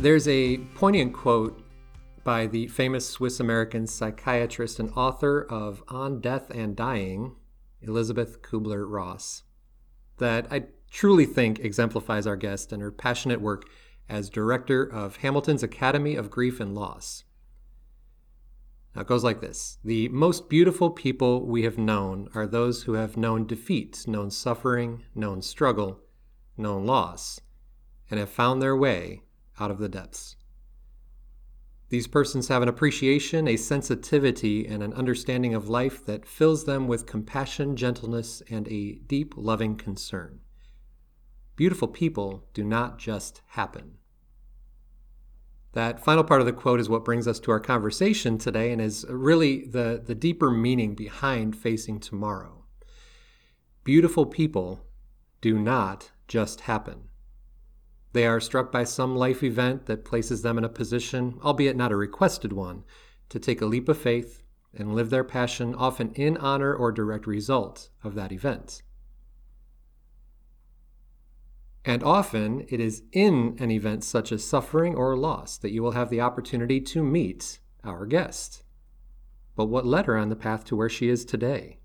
There's a poignant quote by the famous Swiss American psychiatrist and author of On Death and Dying, Elisabeth Kubler Ross, that I truly think exemplifies our guest and her passionate work as director of Hamilton's Academy of Grief and Loss. Now it goes like this The most beautiful people we have known are those who have known defeat, known suffering, known struggle, known loss, and have found their way out of the depths. These persons have an appreciation, a sensitivity, and an understanding of life that fills them with compassion, gentleness, and a deep, loving concern. Beautiful people do not just happen. That final part of the quote is what brings us to our conversation today and is really the, the deeper meaning behind facing tomorrow. Beautiful people do not just happen. They are struck by some life event that places them in a position, albeit not a requested one, to take a leap of faith and live their passion, often in honor or direct result of that event. And often it is in an event such as suffering or loss that you will have the opportunity to meet our guest. But what led her on the path to where she is today?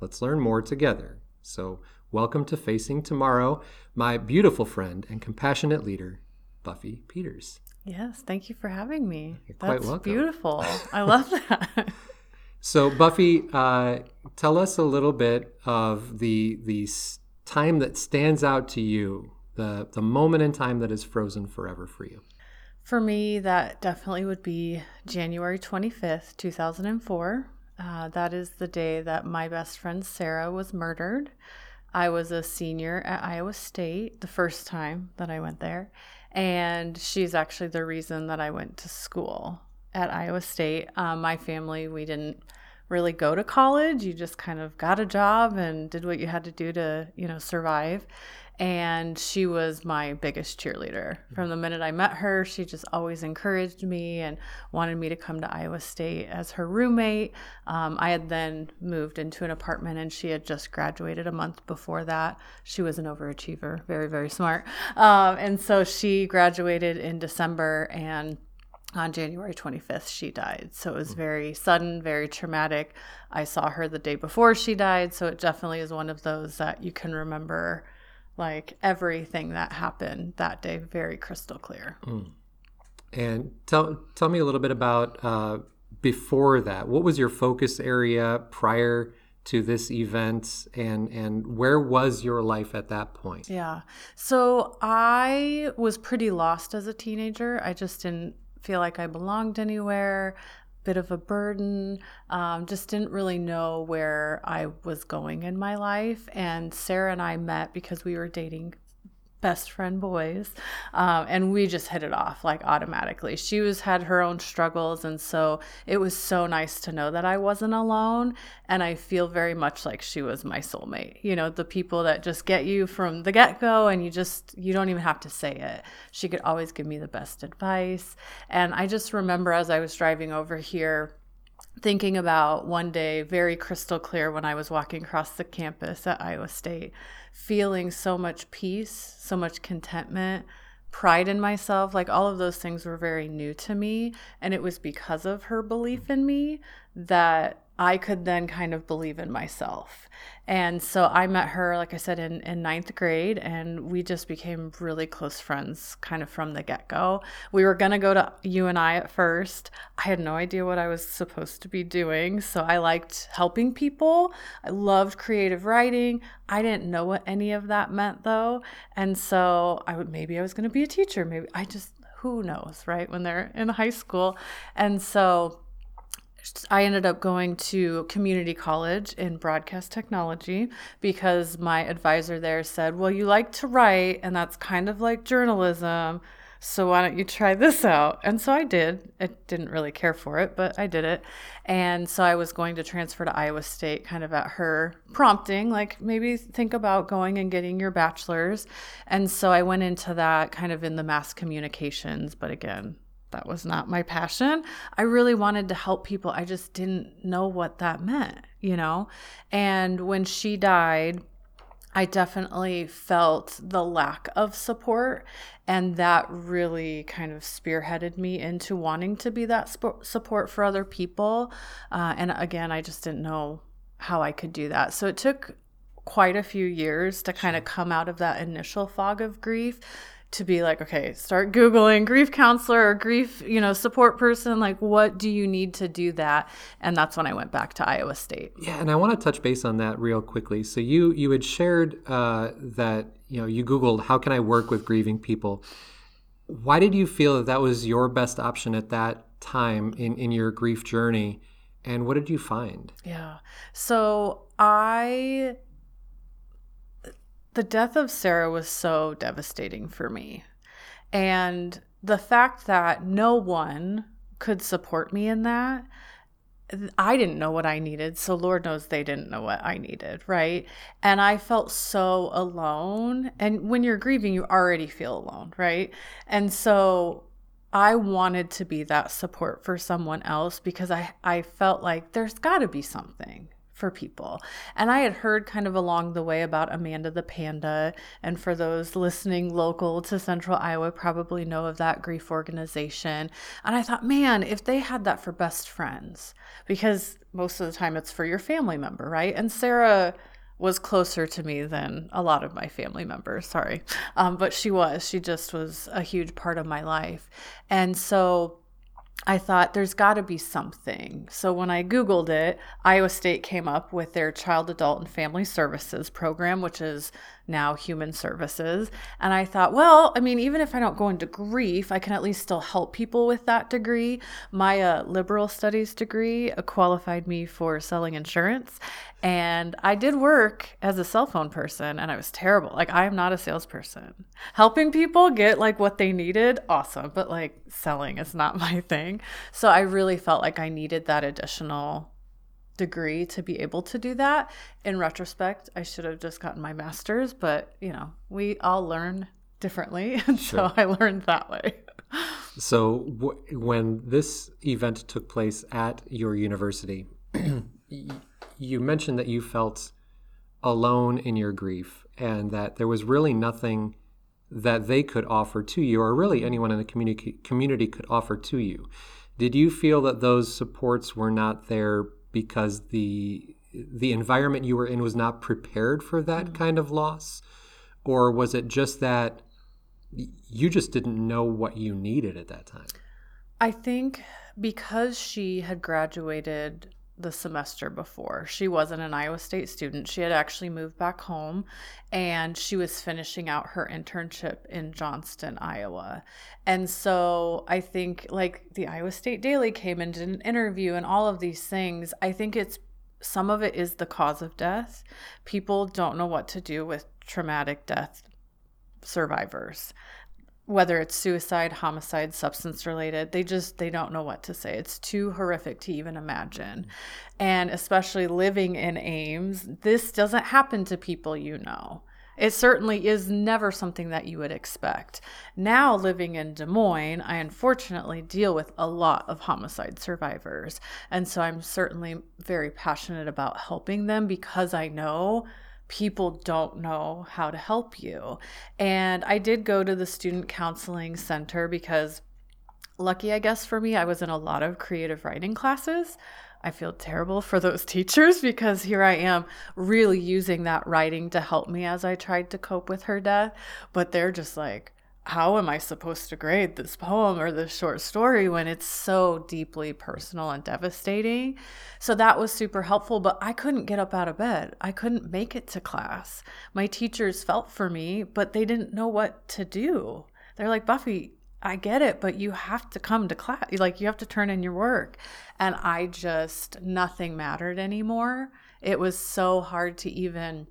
Let's learn more together. So, welcome to Facing Tomorrow, my beautiful friend and compassionate leader, Buffy Peters. Yes, thank you for having me. You're quite That's welcome. beautiful. I love that. So, Buffy, uh, tell us a little bit of the the time that stands out to you, the, the moment in time that is frozen forever for you? For me, that definitely would be January 25th, 2004. Uh, that is the day that my best friend Sarah was murdered. I was a senior at Iowa State the first time that I went there, and she's actually the reason that I went to school at Iowa State. Um, my family, we didn't really go to college. You just kind of got a job and did what you had to do to, you know, survive. And she was my biggest cheerleader. From the minute I met her, she just always encouraged me and wanted me to come to Iowa State as her roommate. Um, I had then moved into an apartment and she had just graduated a month before that. She was an overachiever, very, very smart. Um, and so she graduated in December and on January 25th, she died. So it was very sudden, very traumatic. I saw her the day before she died. So it definitely is one of those that you can remember like everything that happened that day very crystal clear. Mm. And tell, tell me a little bit about uh, before that. What was your focus area prior to this event and and where was your life at that point yeah so i was pretty lost as a teenager i just didn't feel like I belonged anywhere, bit of a burden, um, just didn't really know where I was going in my life. And Sarah and I met because we were dating best friend boys um, and we just hit it off like automatically. She was had her own struggles and so it was so nice to know that i wasn't alone and i feel very much like she was my soulmate. You know the people that just get you from the get-go and you just you don't even have to say it. She could always give me the best advice and i just remember as i was driving over here thinking about one day very crystal clear when I was walking across the campus at Iowa State, feeling so much peace, so much contentment, pride in myself. Like all of those things were very new to me. And it was because of her belief in me that I could then kind of believe in myself. And so I met her, like I said, in, in ninth grade, and we just became really close friends kind of from the get go. We were going to go to UNI at first. I had no idea what I was supposed to be doing. So I liked helping people. I loved creative writing. I didn't know what any of that meant though. And so I would, maybe I was going to be a teacher. Maybe I just, who knows, right? When they're in high school. And so, I ended up going to community college in broadcast technology because my advisor there said, Well, you like to write, and that's kind of like journalism. So why don't you try this out? And so I did. I didn't really care for it, but I did it. And so I was going to transfer to Iowa State kind of at her prompting, like maybe think about going and getting your bachelor's. And so I went into that kind of in the mass communications, but again, that was not my passion. I really wanted to help people. I just didn't know what that meant, you know? And when she died, I definitely felt the lack of support, and that really kind of spearheaded me into wanting to be that sp- support for other people. Uh, and again, I just didn't know how I could do that. So it took quite a few years to kind of come out of that initial fog of grief to be like okay start googling grief counselor or grief you know support person like what do you need to do that? And that's when i went back to iowa state. Yeah and i want to touch base on that real quickly. So you you had shared uh, that you know you googled how can i work with grieving people? Why did you feel that that was your best option at that time in in your grief journey? And what did you find? Yeah. So i the death of Sarah was so devastating for me. And the fact that no one could support me in that, I didn't know what I needed. So Lord knows they didn't know what I needed, right? And I felt so alone. And when you're grieving, you already feel alone, right? And so I wanted to be that support for someone else because I, I felt like there's got to be something for people. And I had heard kind of along the way about Amanda the Panda. And for those listening local to Central Iowa, probably know of that grief organization. And I thought, man, if they had that for best friends, because most of the time it's for your family member, right? And Sarah was closer to me than a lot of my family members. Sorry. Um, but she was. She just was a huge part of my life. And so I thought there's got to be something. So when I Googled it, Iowa State came up with their Child, Adult, and Family Services program, which is now human services. And I thought, well, I mean, even if I don't go into grief, I can at least still help people with that degree. My uh, liberal studies degree qualified me for selling insurance. And I did work as a cell phone person and I was terrible. Like, I am not a salesperson. Helping people get like what they needed, awesome. But like selling is not my thing. So I really felt like I needed that additional degree to be able to do that. In retrospect, I should have just gotten my master's, but you know, we all learn differently. And sure. so I learned that way. so w- when this event took place at your university, you mentioned that you felt alone in your grief and that there was really nothing that they could offer to you or really anyone in the community community could offer to you. Did you feel that those supports were not there because the the environment you were in was not prepared for that mm-hmm. kind of loss or was it just that you just didn't know what you needed at that time i think because she had graduated the semester before. She wasn't an Iowa State student. She had actually moved back home and she was finishing out her internship in Johnston, Iowa. And so I think like the Iowa State Daily came and did an interview and all of these things. I think it's some of it is the cause of death. People don't know what to do with traumatic death survivors whether it's suicide, homicide, substance related, they just they don't know what to say. It's too horrific to even imagine. And especially living in Ames, this doesn't happen to people you know. It certainly is never something that you would expect. Now, living in Des Moines, I unfortunately deal with a lot of homicide survivors. And so I'm certainly very passionate about helping them because I know people don't know how to help you. And I did go to the student counseling center because, lucky, I guess, for me, I was in a lot of creative writing classes. I feel terrible for those teachers because here I am really using that writing to help me as I tried to cope with her death. But they're just like, how am I supposed to grade this poem or this short story when it's so deeply personal and devastating? So that was super helpful, but I couldn't get up out of bed. I couldn't make it to class. My teachers felt for me, but they didn't know what to do. They're like, Buffy, I get it, but you have to come to class. Like, you have to turn in your work. And I just, nothing mattered anymore. It was so hard to even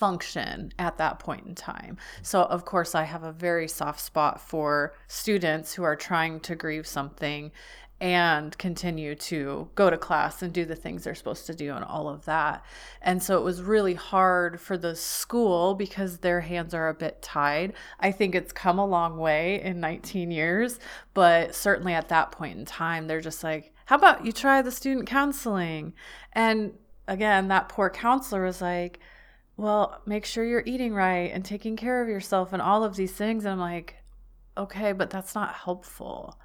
function at that point in time. So, of course, I have a very soft spot for students who are trying to grieve something and continue to go to class and do the things they're supposed to do and all of that. And so it was really hard for the school because their hands are a bit tied. I think it's come a long way in 19 years, but certainly at that point in time, they're just like, how about you try the student counseling? And again, that poor counselor was like, well, make sure you're eating right and taking care of yourself and all of these things. And I'm like, okay, but that's not helpful.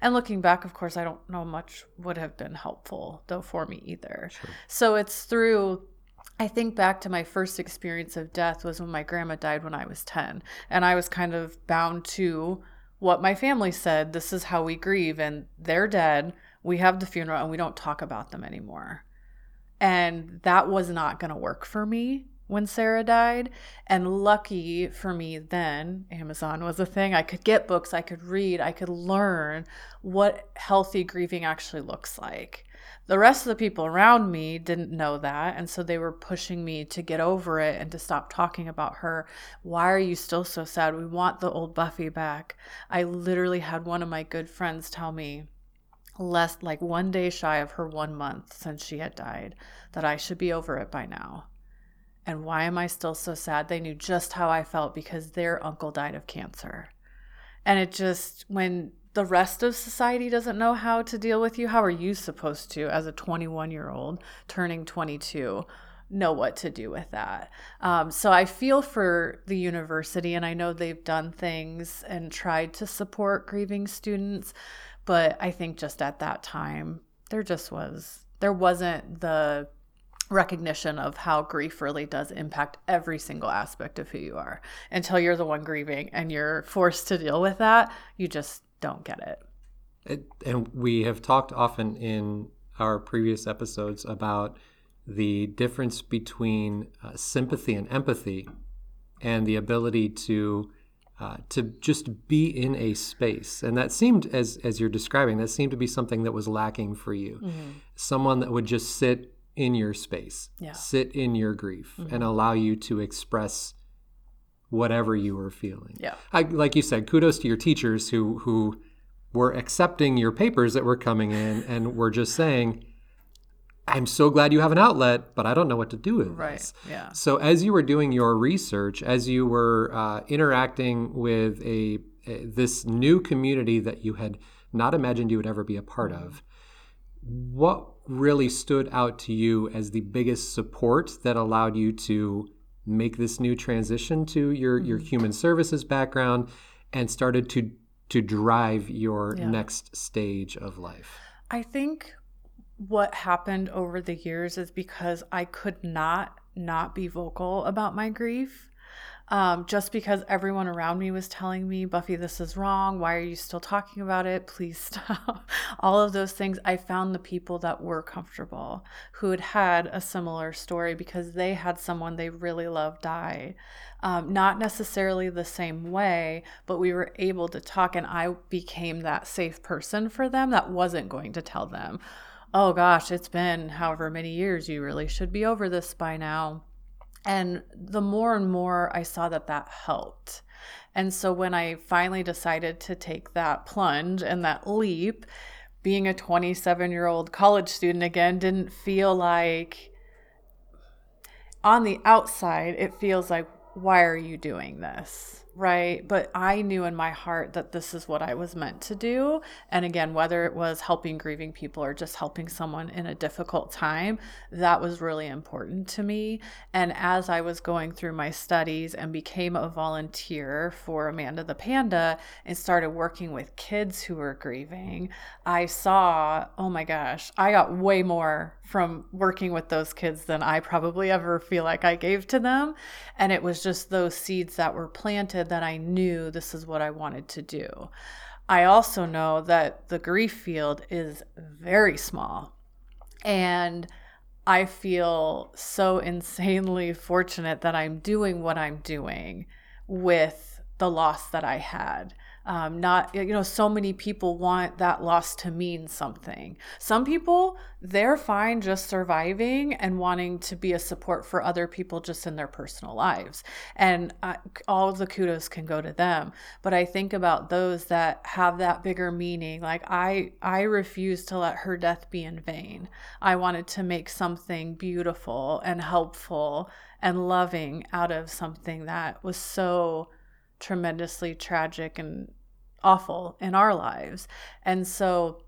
And looking back, of course, I don't know much would have been helpful though for me either. Sure. So it's through I think back to my first experience of death was when my grandma died when I was 10. And I was kind of bound to what my family said this is how we grieve, and they're dead. We have the funeral, and we don't talk about them anymore. And that was not going to work for me when Sarah died. And lucky for me then, Amazon was a thing. I could get books, I could read, I could learn what healthy grieving actually looks like. The rest of the people around me didn't know that. And so they were pushing me to get over it and to stop talking about her. Why are you still so sad? We want the old Buffy back. I literally had one of my good friends tell me, less like one day shy of her one month since she had died, that I should be over it by now. And why am I still so sad? They knew just how I felt because their uncle died of cancer. And it just, when the rest of society doesn't know how to deal with you, how are you supposed to, as a 21 year old turning 22, know what to do with that? Um, so I feel for the university, and I know they've done things and tried to support grieving students, but I think just at that time, there just was, there wasn't the recognition of how grief really does impact every single aspect of who you are. Until you're the one grieving and you're forced to deal with that, you just don't get it. it and we have talked often in our previous episodes about the difference between uh, sympathy and empathy and the ability to uh, to just be in a space and that seemed as as you're describing that seemed to be something that was lacking for you mm-hmm. someone that would just sit in your space yeah. sit in your grief mm-hmm. and allow you to express whatever you were feeling. Yeah. I, like you said, kudos to your teachers who who were accepting your papers that were coming in and were just saying, I'm so glad you have an outlet, but I don't know what to do with right. this. Yeah. So as you were doing your research, as you were uh, interacting with a, a, this new community that you had not imagined you would ever be a part mm-hmm. of, what really stood out to you as the biggest support that allowed you to make this new transition to your mm-hmm. your human services background and started to to drive your yeah. next stage of life? I think what happened over the years is because I could not not be vocal about my grief um, just because everyone around me was telling me, Buffy, this is wrong. Why are you still talking about it? Please stop. All of those things. I found the people that were comfortable who had had a similar story because they had someone they really loved die. Um, not necessarily the same way, but we were able to talk, and I became that safe person for them that wasn't going to tell them, oh gosh, it's been however many years. You really should be over this by now and the more and more I saw that that helped. And so when I finally decided to take that plunge and that leap, being a 27 year old college student again didn't feel like, on the outside, it feels like, why are you doing this? Right? But I knew in my heart that this is what I was meant to do. And again, whether it was helping grieving people or just helping someone in a difficult time, that was really important to me. And as I was going through my studies and became a volunteer for Amanda the Panda and started working with kids who were grieving, I saw, oh my gosh, I got way more from working with those kids than I probably ever feel like I gave to them. And it was just those seeds that were planted that I knew this is what I wanted to do. I also know that the grief field is very small. And I feel so insanely fortunate that I'm doing what I'm doing with the loss that I had um, not you know so many people want that loss to mean something. Some people they're fine just surviving and wanting to be a support for other people just in their personal lives. And uh, all the kudos can go to them. But i think about those that have that bigger meaning like i i refuse to let her death be in vain. I wanted to make something beautiful and helpful and loving out of something that was so tremendously tragic and awful in our lives. And so,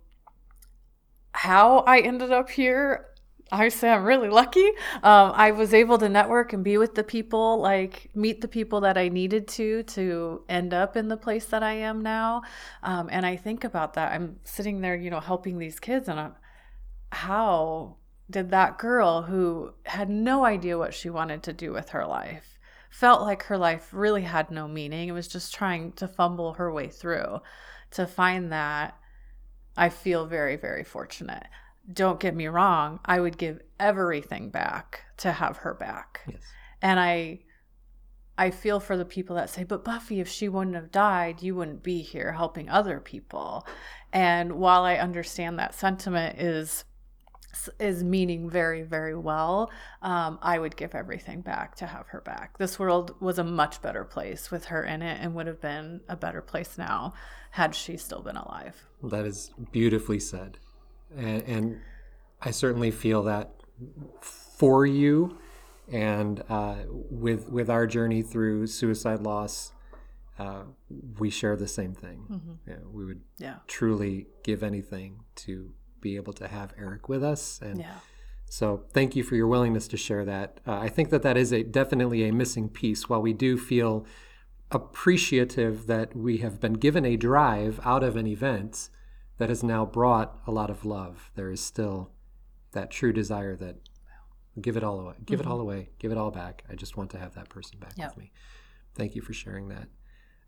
how I ended up here, I say I'm really lucky. Um, I was able to network and be with the people, like meet the people that I needed to to end up in the place that I am now. Um, and I think about that. I'm sitting there, you know, helping these kids, and I'm, how did that girl who had no idea what she wanted to do with her life felt like her life really had no meaning It was just trying to fumble her way through to find that I feel very, very fortunate don't get me wrong, I would give everything back to have her back. Yes. And I I feel for the people that say, "But Buffy, if she wouldn't have died, you wouldn't be here helping other people." And while I understand that sentiment is is meaning very very well um, i would give everything back to have her back this world was a much better place with her in it and would have been a better place now had she still been alive that is beautifully said and, and I certainly feel that for you. And uh, with with our journey through suicide loss, uh, we share the same thing. Mm-hmm. Yeah, we would yeah. truly give anything to be able to have Eric with us. And yeah. so, thank you for your willingness to share that. Uh, I think that that is a definitely a missing piece. While we do feel appreciative that we have been given a drive out of an event, that has now brought a lot of love. There is still that true desire that give it all away, give mm-hmm. it all away, give it all back. I just want to have that person back yep. with me. Thank you for sharing that.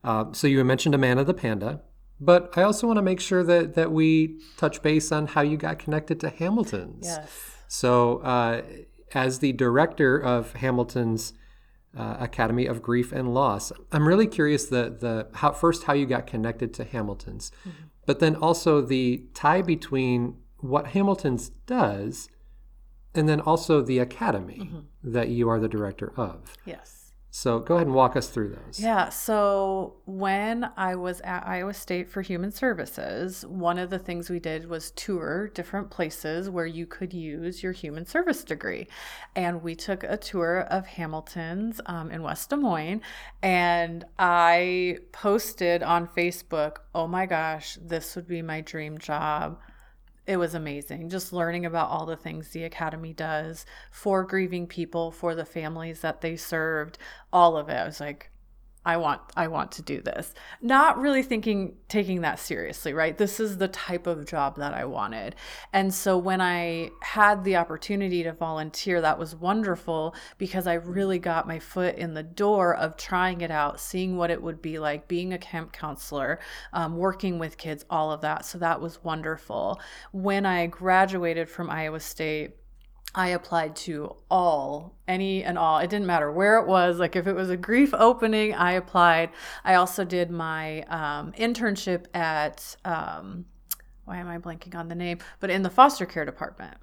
Uh, so you mentioned Amanda the Panda, but I also want to make sure that that we touch base on how you got connected to Hamilton's. Yes. So uh, as the director of Hamilton's uh, Academy of Grief and Loss, I'm really curious the the how first how you got connected to Hamilton's. Mm-hmm but then also the tie between what Hamilton's does and then also the academy mm-hmm. that you are the director of. Yes. So go ahead and walk us through those. Yeah. So when I was at Iowa State for Human Services, one of the things we did was tour different places where you could use your human service degree. And we took a tour of Hamilton's um, in West Des Moines. And I posted on Facebook, oh my gosh, this would be my dream job it was amazing just learning about all the things the academy does for grieving people for the families that they served all of it. I was like I want I want to do this. Not really thinking taking that seriously, right? This is the type of job that I wanted. And so when I had the opportunity to volunteer, that was wonderful because I really got my foot in the door of trying it out, seeing what it would be like being a camp counselor, um, working with kids, all of that. So that was wonderful. When I graduated from Iowa State, I applied to all, any and all. It didn't matter where it was. Like if it was a grief opening, I applied. I also did my um, internship at, um, why am I blanking on the name? But in the foster care department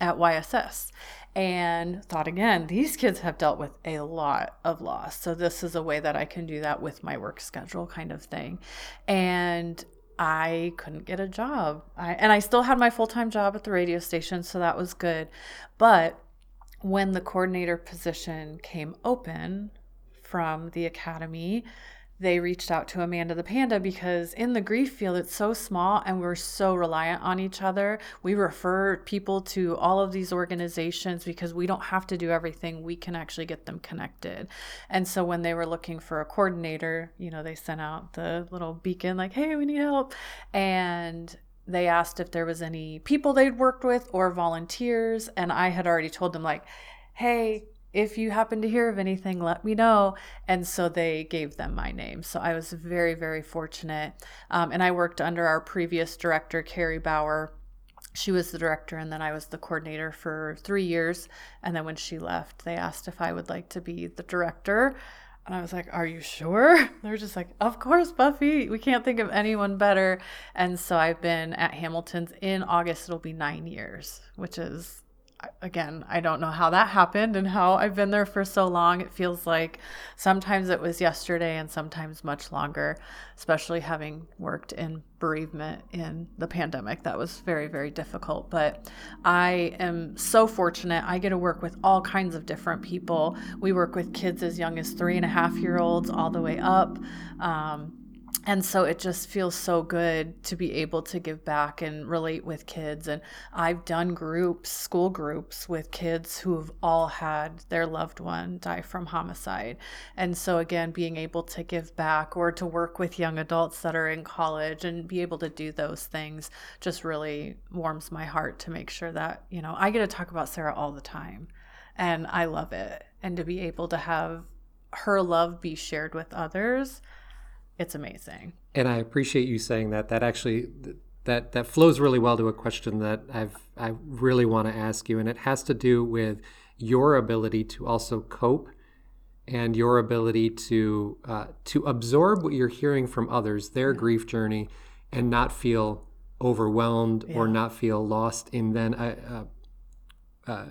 at YSS. And thought again, these kids have dealt with a lot of loss. So this is a way that I can do that with my work schedule kind of thing. And I couldn't get a job. I, and I still had my full time job at the radio station, so that was good. But when the coordinator position came open from the academy, they reached out to Amanda the Panda because in the grief field, it's so small and we're so reliant on each other. We refer people to all of these organizations because we don't have to do everything. We can actually get them connected. And so when they were looking for a coordinator, you know, they sent out the little beacon like, hey, we need help. And they asked if there was any people they'd worked with or volunteers. And I had already told them, like, hey, if you happen to hear of anything, let me know. And so they gave them my name. So I was very, very fortunate. Um, and I worked under our previous director, Carrie Bauer. She was the director, and then I was the coordinator for three years. And then when she left, they asked if I would like to be the director. And I was like, Are you sure? They're just like, Of course, Buffy. We can't think of anyone better. And so I've been at Hamilton's in August. It'll be nine years, which is again, I don't know how that happened and how I've been there for so long. It feels like sometimes it was yesterday and sometimes much longer, especially having worked in bereavement in the pandemic. That was very, very difficult. But I am so fortunate. I get to work with all kinds of different people. We work with kids as young as three and a half year olds all the way up. Um, and so it just feels so good to be able to give back and relate with kids. And i've done groups school groups with kids who have all had their loved one die from homicide. And so again being able to give back or to work with young adults that are in college and be able to do those things just really warms my heart to make sure that you know i get to talk about sarah all the time. And i love it. And to be able to have her love be shared with others it's amazing. And I appreciate you saying that. That actually that that flows really well to a question that I've I really want to ask you, and it has to do with your ability to also cope and your ability to uh, to absorb what you're hearing from others, their yeah. grief journey, and not feel overwhelmed yeah. or not feel lost in then a, a, a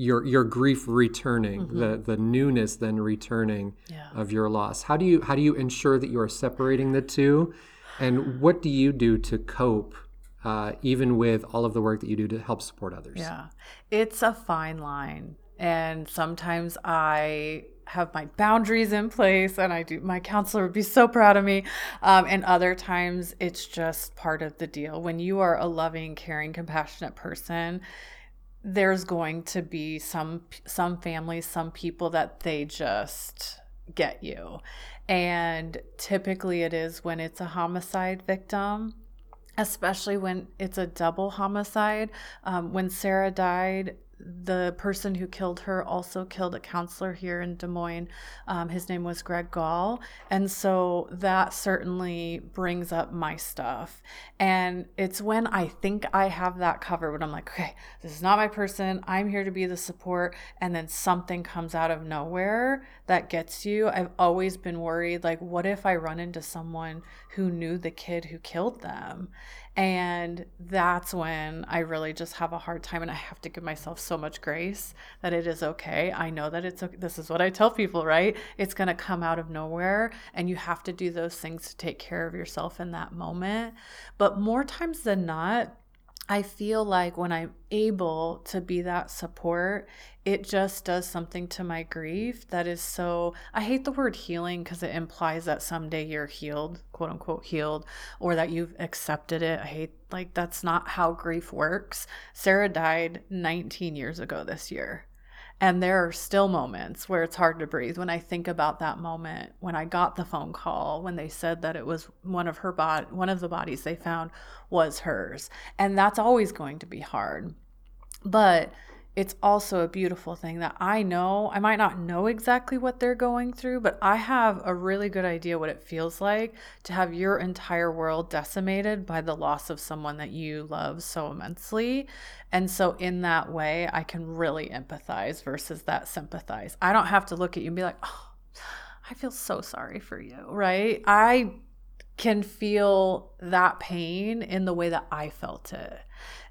your your grief returning mm-hmm. the the newness then returning yeah. of your loss. How do you how do you ensure that you are separating the two? And what do you do to cope uh, even with all of the work that you do to help support others? Yeah. It's a fine line. And sometimes i have my boundaries in place and i do my counselor would be so proud of me. Um, and other times it's just part of the deal. When you are a loving caring compassionate person there's going to be some some families, some people that they just get you. And typically it is when it's a homicide victim, especially when it's a double homicide. Um, when Sarah died, the person who killed her also killed a counselor here in Des Moines. Um, his name was Greg Gall. And so that certainly brings up my stuff. And it's when I think I have that covered, when I'm like, okay, this is not my person. I'm here to be the support. And then something comes out of nowhere that gets you. I've always been worried like, what if I run into someone who knew the kid who killed them? And that's when I really just have a hard time and I have to give myself so much grace that it is okay. I know that it's okay. This is what I tell people, right? It's going to come out of nowhere and you have to do those things to take care of yourself in that moment. But more times than not, I feel like when I'm able to be that support, it just does something to my grief that is so. I hate the word healing because it implies that someday you're healed, quote unquote, healed, or that you've accepted it. I hate, like, that's not how grief works. Sarah died 19 years ago this year. And there are still moments where it's hard to breathe. When I think about that moment, when I got the phone call, when they said that it was one of her body, one of the bodies they found was hers. And that's always going to be hard. But it's also a beautiful thing that I know. I might not know exactly what they're going through, but I have a really good idea what it feels like to have your entire world decimated by the loss of someone that you love so immensely. And so, in that way, I can really empathize versus that sympathize. I don't have to look at you and be like, oh, I feel so sorry for you, right? I can feel that pain in the way that I felt it.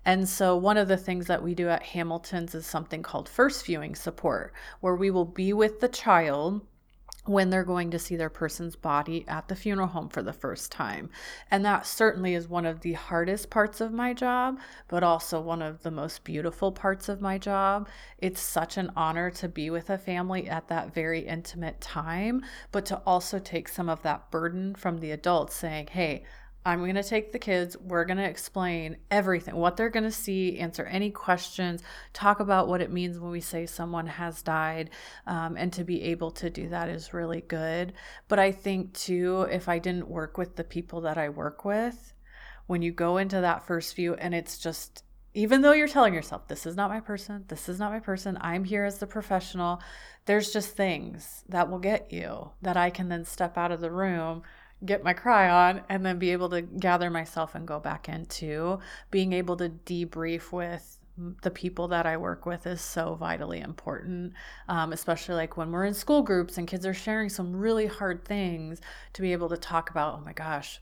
And so, one of the things that we do at Hamilton's is something called first viewing support, where we will be with the child when they're going to see their person's body at the funeral home for the first time. And that certainly is one of the hardest parts of my job, but also one of the most beautiful parts of my job. It's such an honor to be with a family at that very intimate time, but to also take some of that burden from the adults saying, hey, I'm going to take the kids. We're going to explain everything, what they're going to see, answer any questions, talk about what it means when we say someone has died. Um, and to be able to do that is really good. But I think, too, if I didn't work with the people that I work with, when you go into that first view and it's just, even though you're telling yourself, this is not my person, this is not my person, I'm here as the professional, there's just things that will get you that I can then step out of the room get my cry on and then be able to gather myself and go back into being able to debrief with the people that I work with is so vitally important, um, especially like when we're in school groups and kids are sharing some really hard things to be able to talk about, oh my gosh,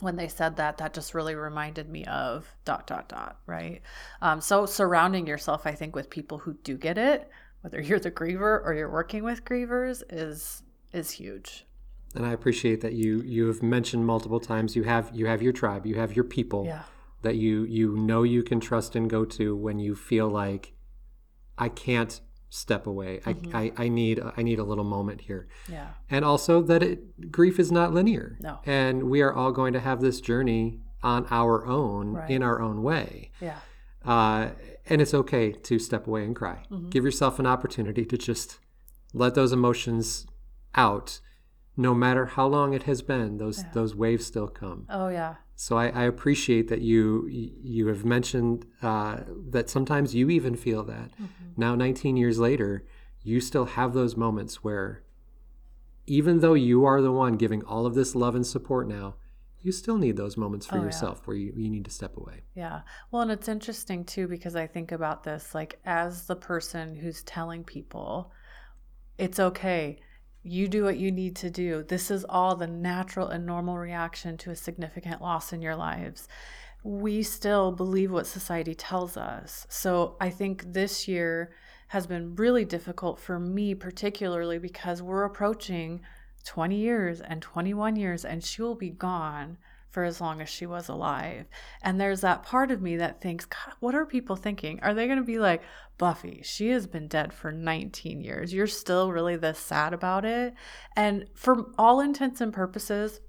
when they said that, that just really reminded me of dot, dot, dot, right? Um, so surrounding yourself, I think, with people who do get it, whether you're the griever or you're working with grievers, is is huge and I appreciate that you you have mentioned multiple times you have you have your tribe, you have your people yeah. that you you know you can trust and go to when you feel like I can't step away. Mm-hmm. I, I, I need I need a little moment here. Yeah. And also that it, grief is not linear. No. And we are all going to have this journey on our own right. in our own way. Yeah. Uh, and it's okay to step away and cry. Mm-hmm. Give yourself an opportunity to just let those emotions out. No matter how long it has been, those yeah. those waves still come. Oh yeah. So I, I appreciate that you you have mentioned uh, that sometimes you even feel that. Mm-hmm. Now, 19 years later, you still have those moments where, even though you are the one giving all of this love and support now, you still need those moments for oh, yourself yeah. where you, you need to step away. Yeah. Well, and it's interesting too because I think about this like as the person who's telling people it's okay. You do what you need to do. This is all the natural and normal reaction to a significant loss in your lives. We still believe what society tells us. So I think this year has been really difficult for me, particularly because we're approaching 20 years and 21 years, and she will be gone for as long as she was alive. And there's that part of me that thinks, God, what are people thinking? Are they going to be like, Buffy, she has been dead for 19 years. You're still really this sad about it. And for all intents and purposes,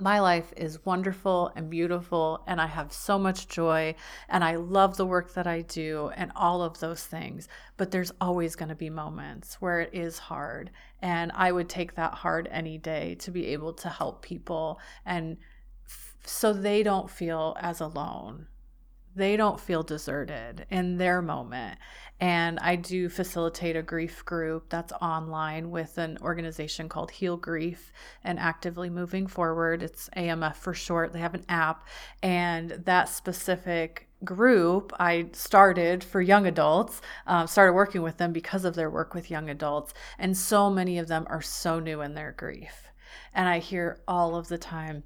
my life is wonderful and beautiful, and I have so much joy, and I love the work that I do, and all of those things. But there's always going to be moments where it is hard, and I would take that hard any day to be able to help people and so they don't feel as alone they don't feel deserted in their moment. And I do facilitate a grief group that's online with an organization called Heal Grief and Actively Moving Forward. It's AMF for short. They have an app. And that specific group I started for young adults, um, started working with them because of their work with young adults. And so many of them are so new in their grief. And I hear all of the time,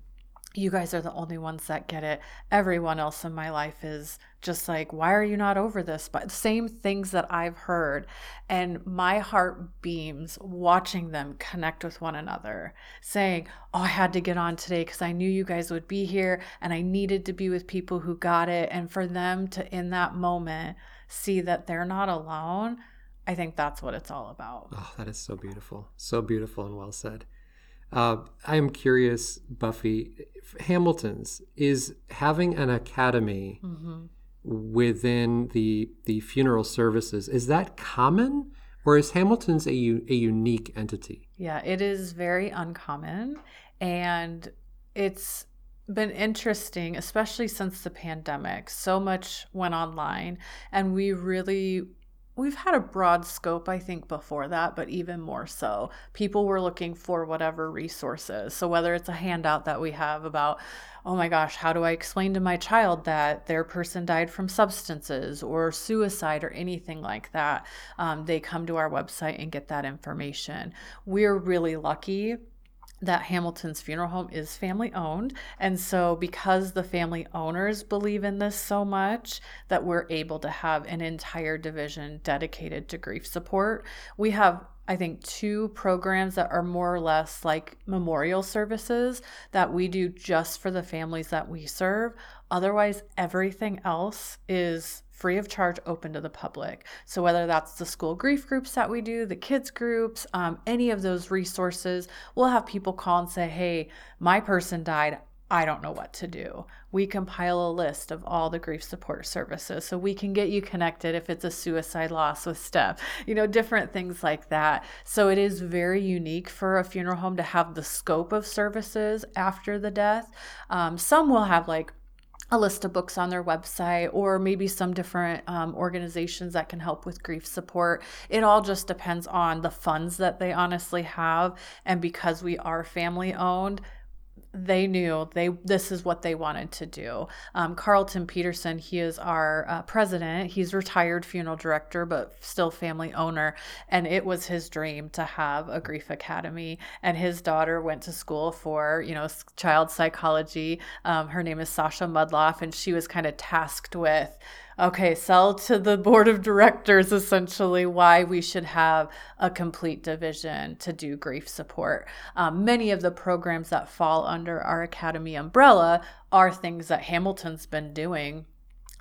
you guys are the only ones that get it. Everyone else in my life is just like, why are you not over this? But same things that I've heard. And my heart beams watching them connect with one another, saying, Oh, I had to get on today because I knew you guys would be here and I needed to be with people who got it. And for them to, in that moment, see that they're not alone, I think that's what it's all about. Oh, that is so beautiful. So beautiful and well said. Uh, I am curious, Buffy, Hamilton's is having an academy mm-hmm. within the the funeral services. Is that common, or is Hamilton's a a unique entity? Yeah, it is very uncommon, and it's been interesting, especially since the pandemic. So much went online, and we really we've had a broad scope, I think, before that, but even more so. People were looking for whatever resources. So, whether it's a handout that we have about, oh my gosh, how do I explain to my child that their person died from substances or suicide or anything like that, um, they come to our website and get that information. We're really lucky that Hamilton's funeral home is family owned. And so, because the family owners believe in this so much, that we're able to have an entire division dedicated to grief support. We have I think, two programs that are more or less like memorial services that we do just for the families that we serve. Otherwise, everything else is free of charge, open to the public. So, whether that's the school grief groups that we do, the kids groups, um, any of those resources, we'll have people call and say, Hey, my person died. I don't know what to do. We compile a list of all the grief support services so we can get you connected if it's a suicide loss with STEP, you know, different things like that. So it is very unique for a funeral home to have the scope of services after the death. Um, some will have like a list of books on their website or maybe some different um, organizations that can help with grief support. It all just depends on the funds that they honestly have. And because we are family owned, they knew they this is what they wanted to do. Um, Carlton Peterson, he is our uh, president. He's retired funeral director, but still family owner. And it was his dream to have a grief academy. And his daughter went to school for you know child psychology. Um, her name is Sasha Mudloff, and she was kind of tasked with okay, sell to the board of directors essentially why we should have a complete division to do grief support. Um, many of the programs that fall under our academy umbrella are things that Hamilton's been doing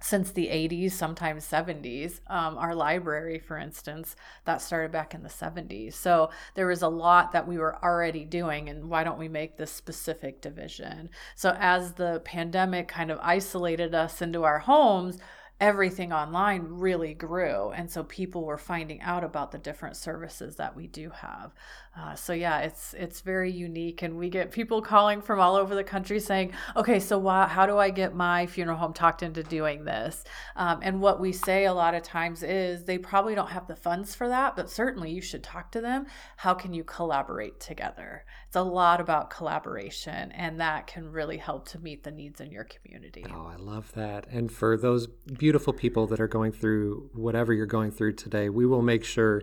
since the 80s, sometimes 70s. Um, our library, for instance, that started back in the 70s. So there was a lot that we were already doing, and why don't we make this specific division? So as the pandemic kind of isolated us into our homes, everything online really grew. And so people were finding out about the different services that we do have uh, so yeah it's it's very unique and we get people calling from all over the country saying okay so how do i get my funeral home talked into doing this? Um, and what we say a lot of times is they probably don't have the funds for that but certainly you should talk to them. How can you collaborate together? It's a lot about collaboration and that can really help to meet the needs in your community. Oh i love that. And for those beautiful people that are going through whatever you're going through today we will make sure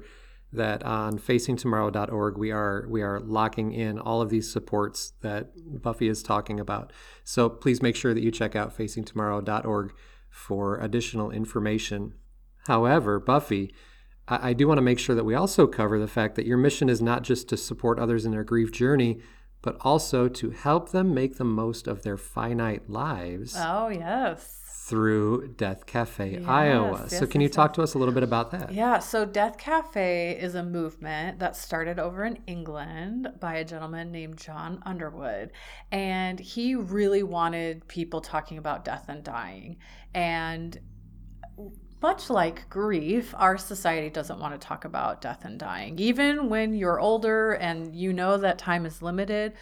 that on facingtomorrow.org we are we are locking in all of these supports that Buffy is talking about. So please make sure that you check out facingtomorrow.org for additional information. However, Buffy, I, I do want to make sure that we also cover the fact that your mission is not just to support others in their grief journey, but also to help them make the most of their finite lives. Oh, yes through Death Cafe yes, Iowa. Yes, so, can you talk to us a little bit about that? Yeah, so Death Cafe is a movement that started over in England by a gentleman named Jon Underwood. And he really wanted people talking about death and dying. And much like grief, our society doesn't want to talk about death and dying. Even when you're older and you know that time is limited,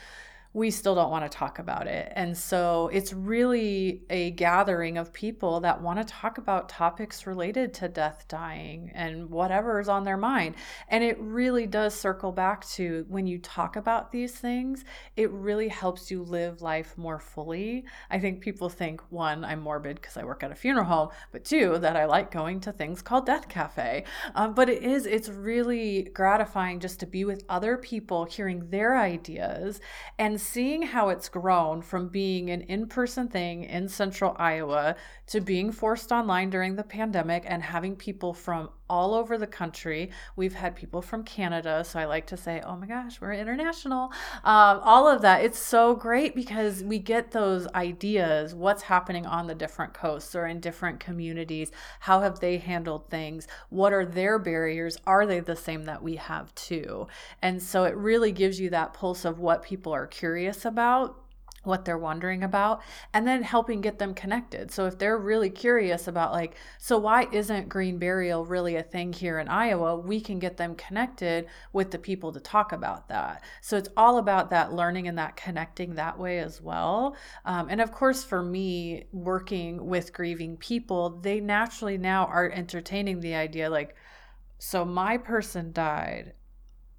we still don't want to talk about it. And so it's really a gathering of people that want to talk about topics related to death, dying, and whatever is on their mind. And it really does circle back to when you talk about these things, it really helps you live life more fully. I think people think one, I'm morbid because I work at a funeral home, but two, that I like going to things called Death Cafe. Um, but it is, it's really gratifying just to be with other people, hearing their ideas and seeing how it's grown from being an in person thing in central Iowa to being forced online during the pandemic and having people from all over the country. We've had people from Canada, so I like to say, oh my gosh, we're international. Um, all of that. It's so great because we get those ideas what's happening on the different coasts or in different communities. How have they handled things? What are their barriers? Are they the same that we have too? And so it really gives you that pulse of what people are curious about what they're wondering about and then helping get them connected. So if they're really curious about like so why isn't green burial really a thing here in Iowa, we can get them connected with the people to talk about that. So it's all about that learning and that connecting that way as well. Um, and of course for me working with grieving people, they naturally now are entertaining the idea like so my person died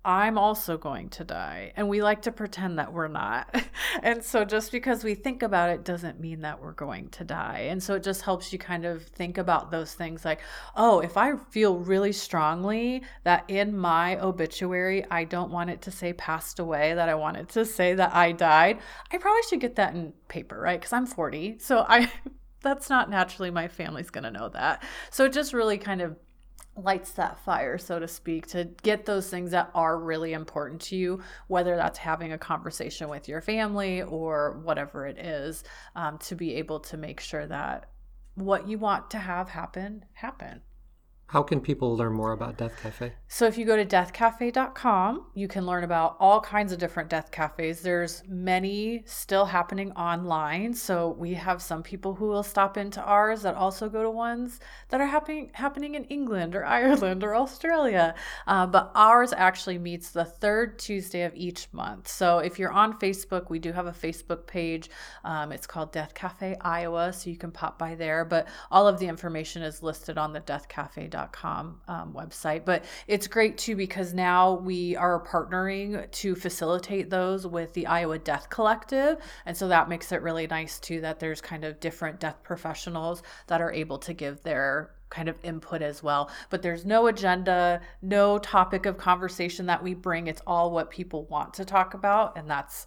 I'm also going to die. And we like to pretend that we're not. and so just because we think about it doesn't mean that we're going to die. And so it just helps you kind of think about those things like, oh, if I feel really strongly that in my obituary, I don't want it to say passed away, that I want it to say that I died, I probably should get that in paper, right? Because I'm 40. So I. That's not naturally my family's going to know that. So it just really kind of lights that fire, so to speak, to get those things that are really important to you, whether that's having a conversation with your family or whatever it is, um, to be able to make sure that what you want to have happen, happen. How can people learn more about Death Cafe? So, if you go to deathcafe.com, you can learn about all kinds of different death cafes. There's many still happening online. So, we have some people who will stop into ours that also go to ones that are happening happening in England or Ireland or Australia. Uh, but ours actually meets the third Tuesday of each month. So, if you're on Facebook, we do have a Facebook page. Um, it's called Death Cafe Iowa, so you can pop by there. But all of the information is listed on the deathcafe.com um, website. But it's great too because now we are partnering to facilitate those with the Iowa Death Collective. And so that makes it really nice too that there's kind of different death professionals that are able to give their kind of input as well. But there's no agenda, no topic of conversation that we bring. It's all what people want to talk about. And that's,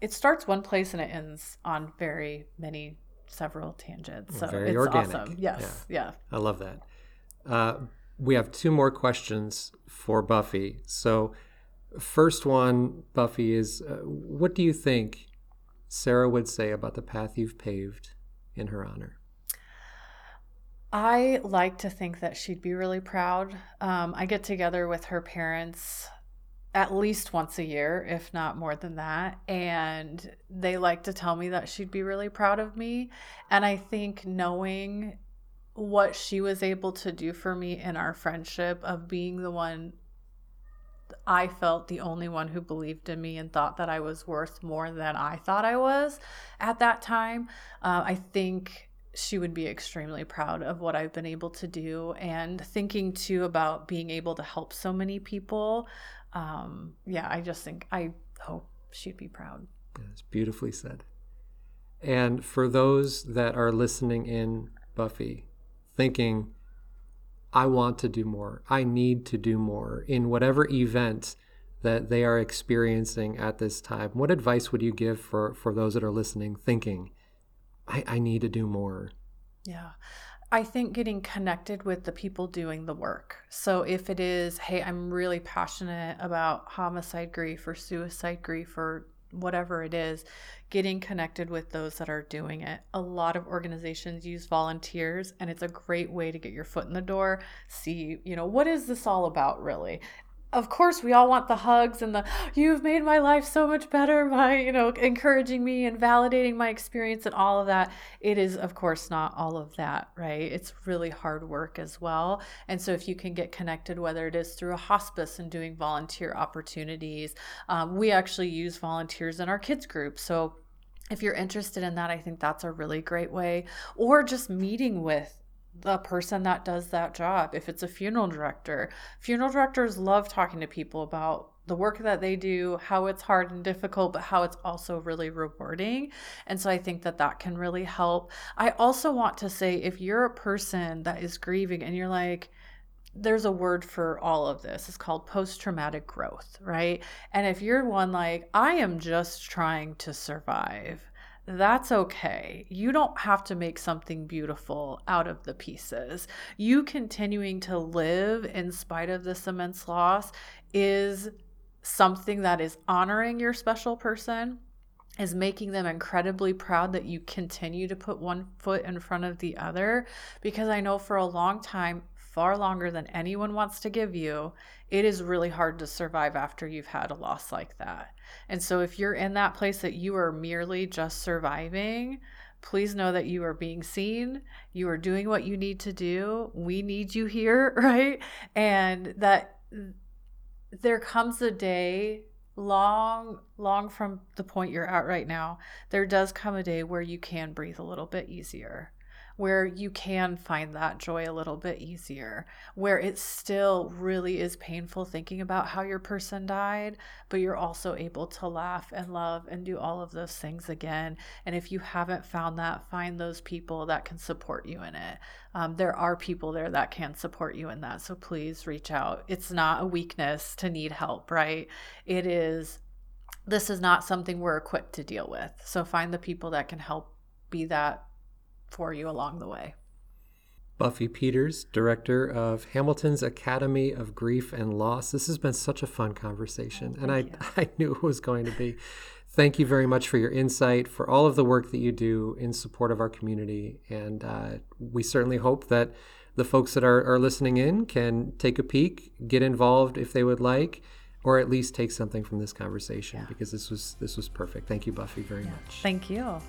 it starts one place and it ends on very many several tangents. So Very it's organic. awesome. Yes. Yeah. yeah. I love that. Uh, we have two more questions for Buffy. So, first one, Buffy, is uh, what do you think Sarah would say about the path you've paved in her honor? I like to think that she'd be really proud. Um, I get together with her parents at least once a year, if not more than that. And they like to tell me that she'd be really proud of me. And I think knowing what she was able to do for me in our friendship of being the one I felt the only one who believed in me and thought that I was worth more than I thought I was at that time. Uh, I think she would be extremely proud of what I've been able to do and thinking too about being able to help so many people. Um, yeah, I just think I hope she'd be proud. It's beautifully said. And for those that are listening in, Buffy, thinking, I want to do more, I need to do more in whatever event that they are experiencing at this time, what advice would you give for, for those that are listening, thinking, I, I need to do more. Yeah. I think getting connected with the people doing the work. So if it is, hey, I'm really passionate about homicide grief or suicide grief or whatever it is, getting connected with those that are doing it. A lot of organizations use volunteers and it's a great way to get your foot in the door, see, you know, what is this all about really? Of course we all want the hugs and the you've made my life so much better by you know encouraging me and validating my experience and all of that. It is of course not all of that right? It's really hard work as well. And so if you can get connected whether it is through a hospice and doing volunteer opportunities um, we actually use volunteers in our kids group. So if you're interested in that, I think that's a really great way. Or just meeting with the person that does that job. If it's a funeral director, funeral directors love talking to people about the work that they do, how it's hard and difficult, but how it's also really rewarding. And so I think that that can really help. I also want to say if you're a person that is grieving and you're like, there's a word for all of this. It's called post traumatic growth, right? And if you're one like, I am just trying to survive, that's okay. You don't have to make something beautiful out of the pieces. You continuing to live in spite of this immense loss is something that is honoring your special person, is making them incredibly proud that you continue to put one foot in front of the other. Because I know for a long time, far longer than anyone wants to give you, it is really hard to survive after you've had a loss like that. And so, if you're in that place that you are merely just surviving, please know that you are being seen. You are doing what you need to do. We need you here, right? And that there comes a day long long from the point you're at right now there does come a day where you can breathe a little bit easier where you can find that joy a little bit easier, where it still really is painful thinking about how your person died, but you're also able to laugh and love and do all of those things again. And if you haven't found that, find those people that can support you in it. Um, there are people there that can support you in that. So please reach out. It's not a weakness to need help, right? It is. This is not something we're equipped to deal with. So find the people that can help be that for you along the way. Buffy Peters, director of Hamilton's Academy of Grief and Loss. This has been such a fun conversation, and I, I knew it was going to be. Thank you very much for your insight, for all of the work that you do in support of our community. And uh, we certainly hope that the folks that are, are listening in can take a peek, get involved if they would like, or at least take something from this conversation yeah. because this was this was perfect. Thank you, Buffy, very yeah. much. Thank you.